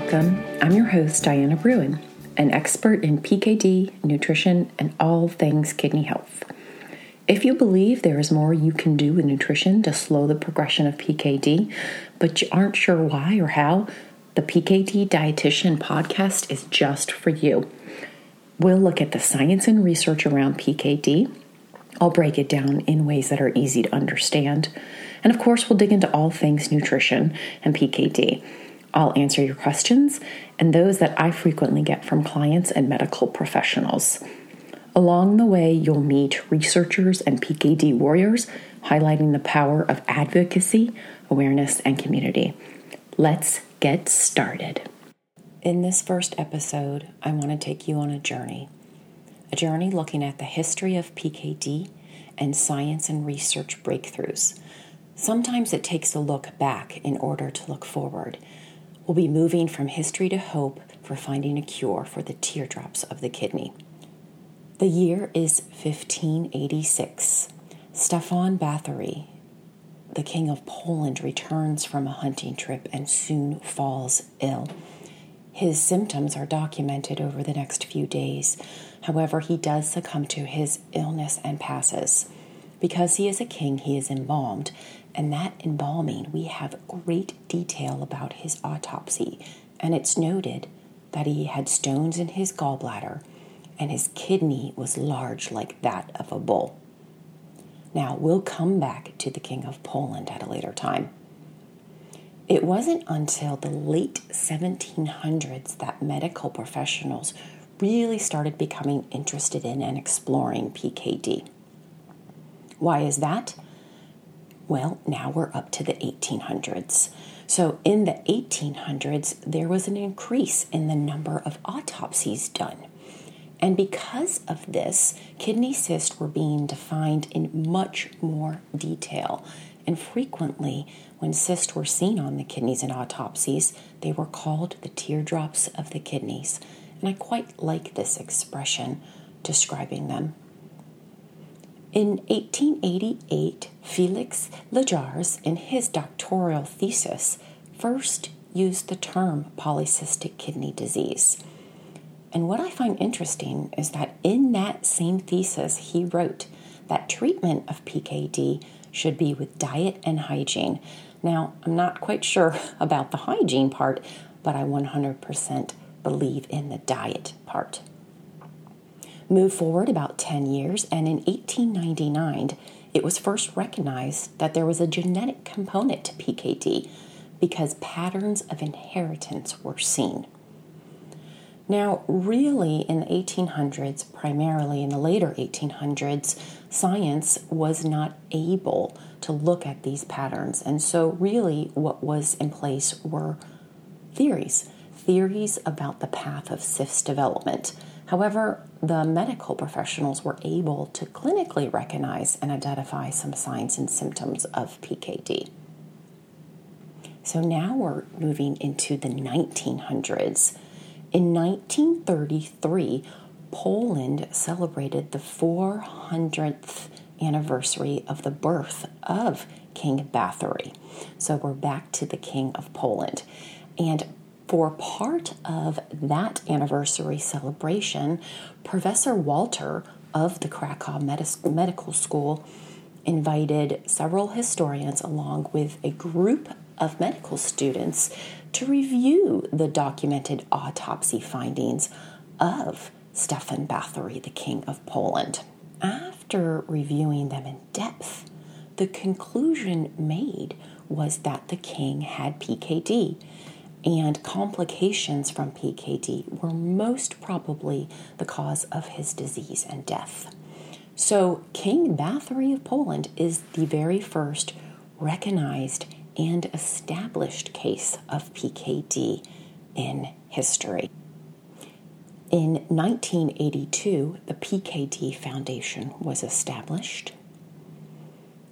welcome. I'm your host, Diana Bruen, an expert in PKD, nutrition, and all things kidney health. If you believe there is more you can do with nutrition to slow the progression of PKD, but you aren't sure why or how, the PKD Dietitian podcast is just for you. We'll look at the science and research around PKD. I'll break it down in ways that are easy to understand. And of course, we'll dig into all things nutrition and PKD. I'll answer your questions and those that I frequently get from clients and medical professionals. Along the way, you'll meet researchers and PKD warriors highlighting the power of advocacy, awareness, and community. Let's get started. In this first episode, I want to take you on a journey. A journey looking at the history of PKD and science and research breakthroughs. Sometimes it takes a look back in order to look forward. We'll be moving from history to hope for finding a cure for the teardrops of the kidney. The year is 1586. Stefan Bathory, the King of Poland, returns from a hunting trip and soon falls ill. His symptoms are documented over the next few days. However, he does succumb to his illness and passes. Because he is a king, he is embalmed, and that embalming, we have great detail about his autopsy, and it's noted that he had stones in his gallbladder and his kidney was large like that of a bull. Now, we'll come back to the King of Poland at a later time. It wasn't until the late 1700s that medical professionals really started becoming interested in and exploring PKD. Why is that? Well, now we're up to the 1800s. So, in the 1800s, there was an increase in the number of autopsies done. And because of this, kidney cysts were being defined in much more detail. And frequently, when cysts were seen on the kidneys in autopsies, they were called the teardrops of the kidneys. And I quite like this expression describing them. In 1888, Felix Lejars, in his doctoral thesis, first used the term polycystic kidney disease. And what I find interesting is that in that same thesis, he wrote that treatment of PKD should be with diet and hygiene. Now, I'm not quite sure about the hygiene part, but I 100% believe in the diet part. Move forward about 10 years, and in 1899, it was first recognized that there was a genetic component to PKD because patterns of inheritance were seen. Now, really, in the 1800s, primarily in the later 1800s, science was not able to look at these patterns. And so, really, what was in place were theories theories about the path of cyst development. However, the medical professionals were able to clinically recognize and identify some signs and symptoms of PKD. So now we're moving into the 1900s. In 1933, Poland celebrated the 400th anniversary of the birth of King Bathory. So we're back to the King of Poland. And for part of that anniversary celebration, Professor Walter of the Krakow Medical School invited several historians along with a group of medical students to review the documented autopsy findings of Stefan Bathory, the King of Poland. After reviewing them in depth, the conclusion made was that the king had PKD, and complications from PKD were most probably the cause of his disease and death. So, King Batory of Poland is the very first recognized and established case of PKD in history. In 1982, the PKD Foundation was established.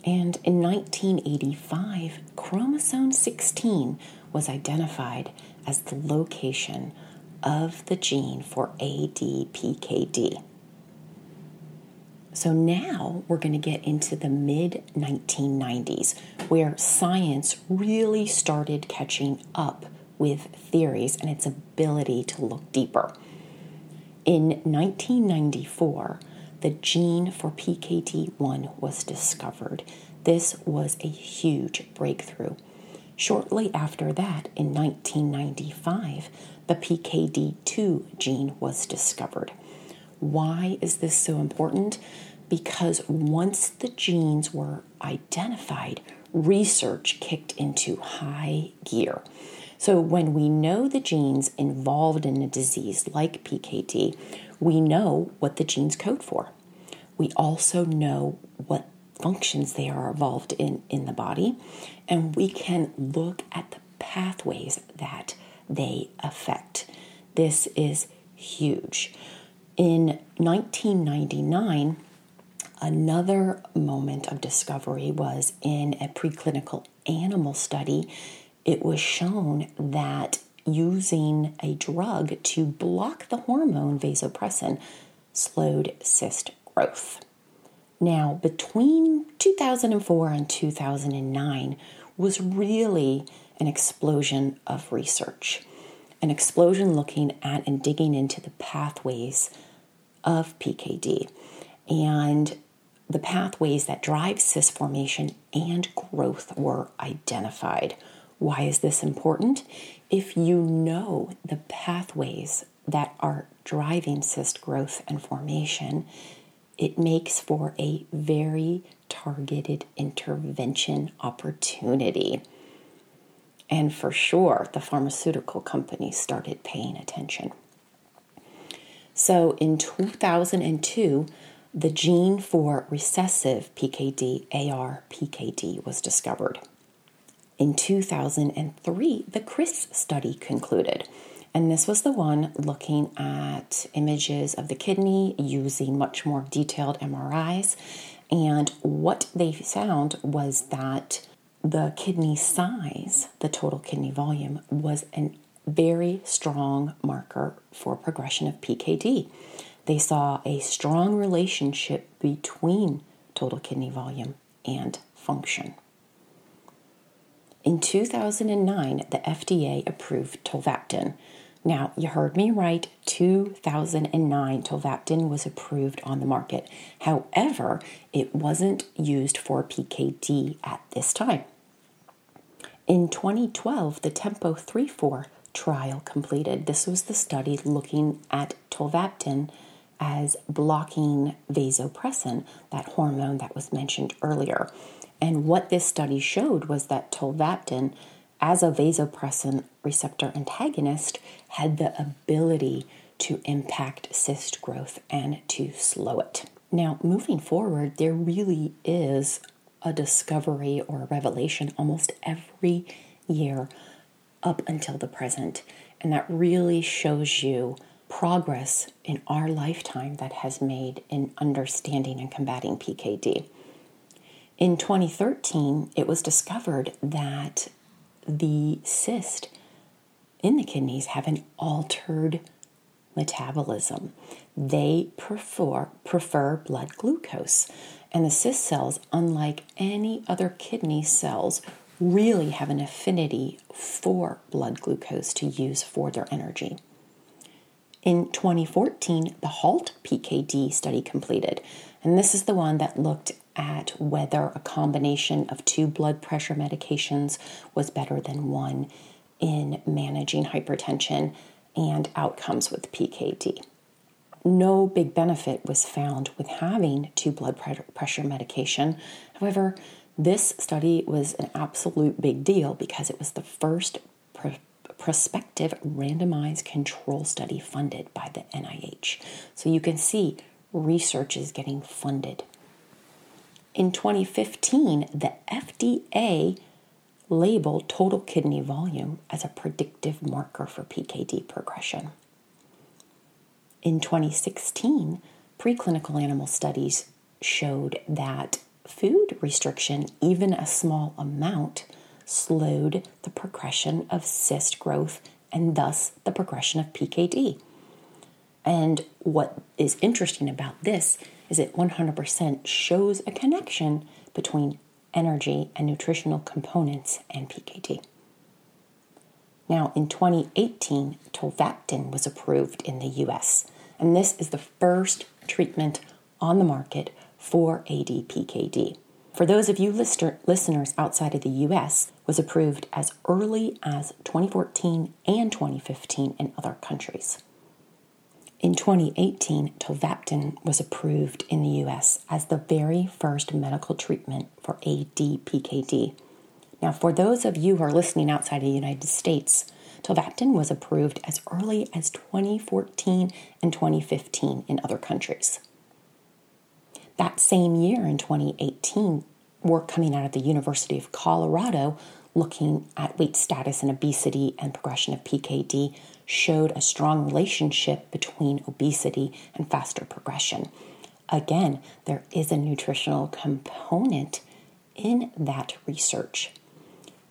And in 1985, chromosome 16 was identified as the location of the gene for ADPKD. So now we're going to get into the mid 1990s where science really started catching up with theories and its ability to look deeper. In 1994, the gene for PKD1 was discovered. This was a huge breakthrough. Shortly after that, in 1995, the PKD2 gene was discovered. Why is this so important? Because once the genes were identified, research kicked into high gear. So, when we know the genes involved in a disease like PKD, we know what the genes code for. We also know what functions they are involved in in the body, and we can look at the pathways that they affect. This is huge. In 1999, another moment of discovery was in a preclinical animal study. It was shown that using a drug to block the hormone vasopressin slowed cyst growth. Now, between 2004 and 2009 was really an explosion of research, an explosion looking at and digging into the pathways of PKD and the pathways that drive cyst formation and growth were identified. Why is this important? If you know the pathways that are driving cyst growth and formation, it makes for a very targeted intervention opportunity. And for sure, the pharmaceutical companies started paying attention. So in 2002, the gene for recessive PKD, AR PKD, was discovered. In 2003, the CRISP study concluded, and this was the one looking at images of the kidney using much more detailed MRIs. And what they found was that the kidney size, the total kidney volume, was a very strong marker for progression of PKD. They saw a strong relationship between total kidney volume and function. In 2009, the FDA approved tolvaptan. Now, you heard me right, 2009, tolvaptan was approved on the market. However, it wasn't used for PKD at this time. In 2012, the Tempo 3 4 trial completed. This was the study looking at tolvaptan as blocking vasopressin, that hormone that was mentioned earlier. And what this study showed was that tolvaptan, as a vasopressin receptor antagonist, had the ability to impact cyst growth and to slow it. Now, moving forward, there really is a discovery or a revelation almost every year up until the present. And that really shows you progress in our lifetime that has made in understanding and combating PKD. In 2013, it was discovered that the cyst in the kidneys have an altered metabolism. They prefer, prefer blood glucose. And the cyst cells, unlike any other kidney cells, really have an affinity for blood glucose to use for their energy. In 2014, the HALT PKD study completed, and this is the one that looked at whether a combination of two blood pressure medications was better than one in managing hypertension and outcomes with PKD. No big benefit was found with having two blood pressure medication. However, this study was an absolute big deal because it was the first pr- prospective randomized control study funded by the NIH. So you can see research is getting funded. In 2015, the FDA labeled total kidney volume as a predictive marker for PKD progression. In 2016, preclinical animal studies showed that food restriction, even a small amount, slowed the progression of cyst growth and thus the progression of PKD. And what is interesting about this is it 100% shows a connection between energy and nutritional components and PKD. Now, in 2018, tolvaptan was approved in the US, and this is the first treatment on the market for ADPKD. For those of you lister- listeners outside of the US, was approved as early as 2014 and 2015 in other countries. In 2018, tolvaptan was approved in the US as the very first medical treatment for ADPKD. Now, for those of you who are listening outside of the United States, tolvaptan was approved as early as 2014 and 2015 in other countries. That same year in 2018, work coming out of the University of Colorado looking at weight status and obesity and progression of PKD showed a strong relationship between obesity and faster progression. Again, there is a nutritional component in that research.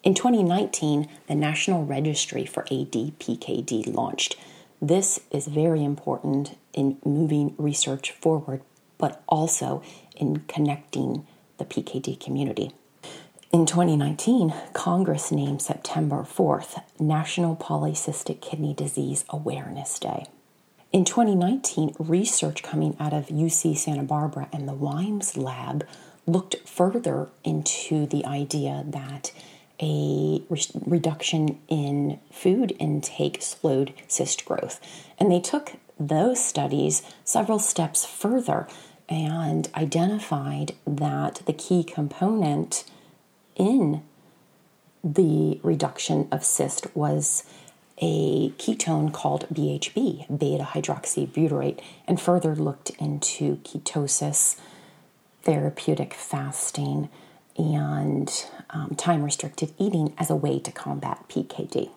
In 2019, the National Registry for ADPKD launched. This is very important in moving research forward, but also in connecting the PKD community. In 2019, Congress named September 4th National Polycystic Kidney Disease Awareness Day. In 2019, research coming out of UC Santa Barbara and the Weimbs lab looked further into the idea that a re- reduction in food intake slowed cyst growth. And they took those studies several steps further and identified that the key component in the reduction of cyst was a ketone called BHB, beta hydroxybutyrate, and further looked into ketosis, therapeutic fasting, and um, time restricted eating as a way to combat PKD.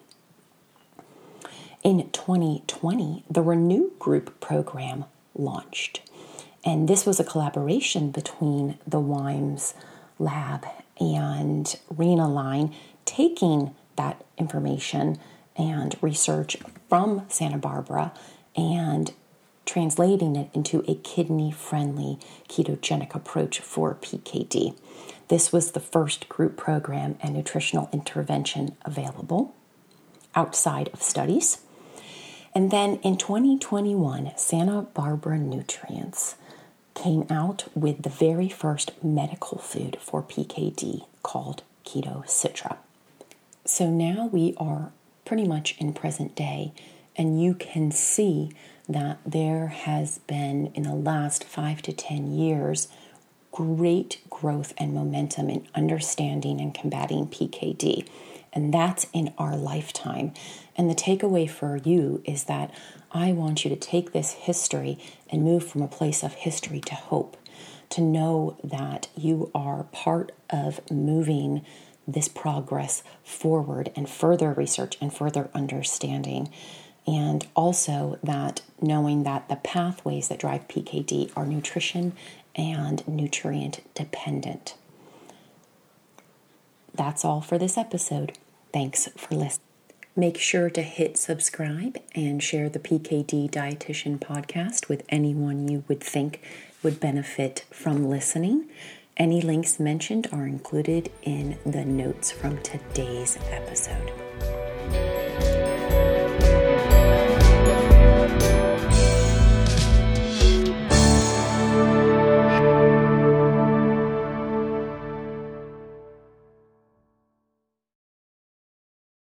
In 2020, the Ren.Nu Group program launched, and this was a collaboration between the Weimbs lab and Rena Line taking that information and research from Santa Barbara and translating it into a kidney friendly ketogenic approach for PKD. This was the first group program and nutritional intervention available outside of studies. And then in 2021, Santa Barbara Nutrients came out with the very first medical food for PKD called KetoCitra. So now we are pretty much in present day, and you can see that there has been in the last five to 10 years great growth and momentum in understanding and combating PKD. And that's in our lifetime. And the takeaway for you is that I want you to take this history and move from a place of history to hope, to know that you are part of moving this progress forward and further research and further understanding. And also that knowing that the pathways that drive PKD are nutrition and nutrient dependent. That's all for this episode. Thanks for listening. Make sure to hit subscribe and share the PKD Dietitian podcast with anyone you would think would benefit from listening. Any links mentioned are included in the notes from today's episode.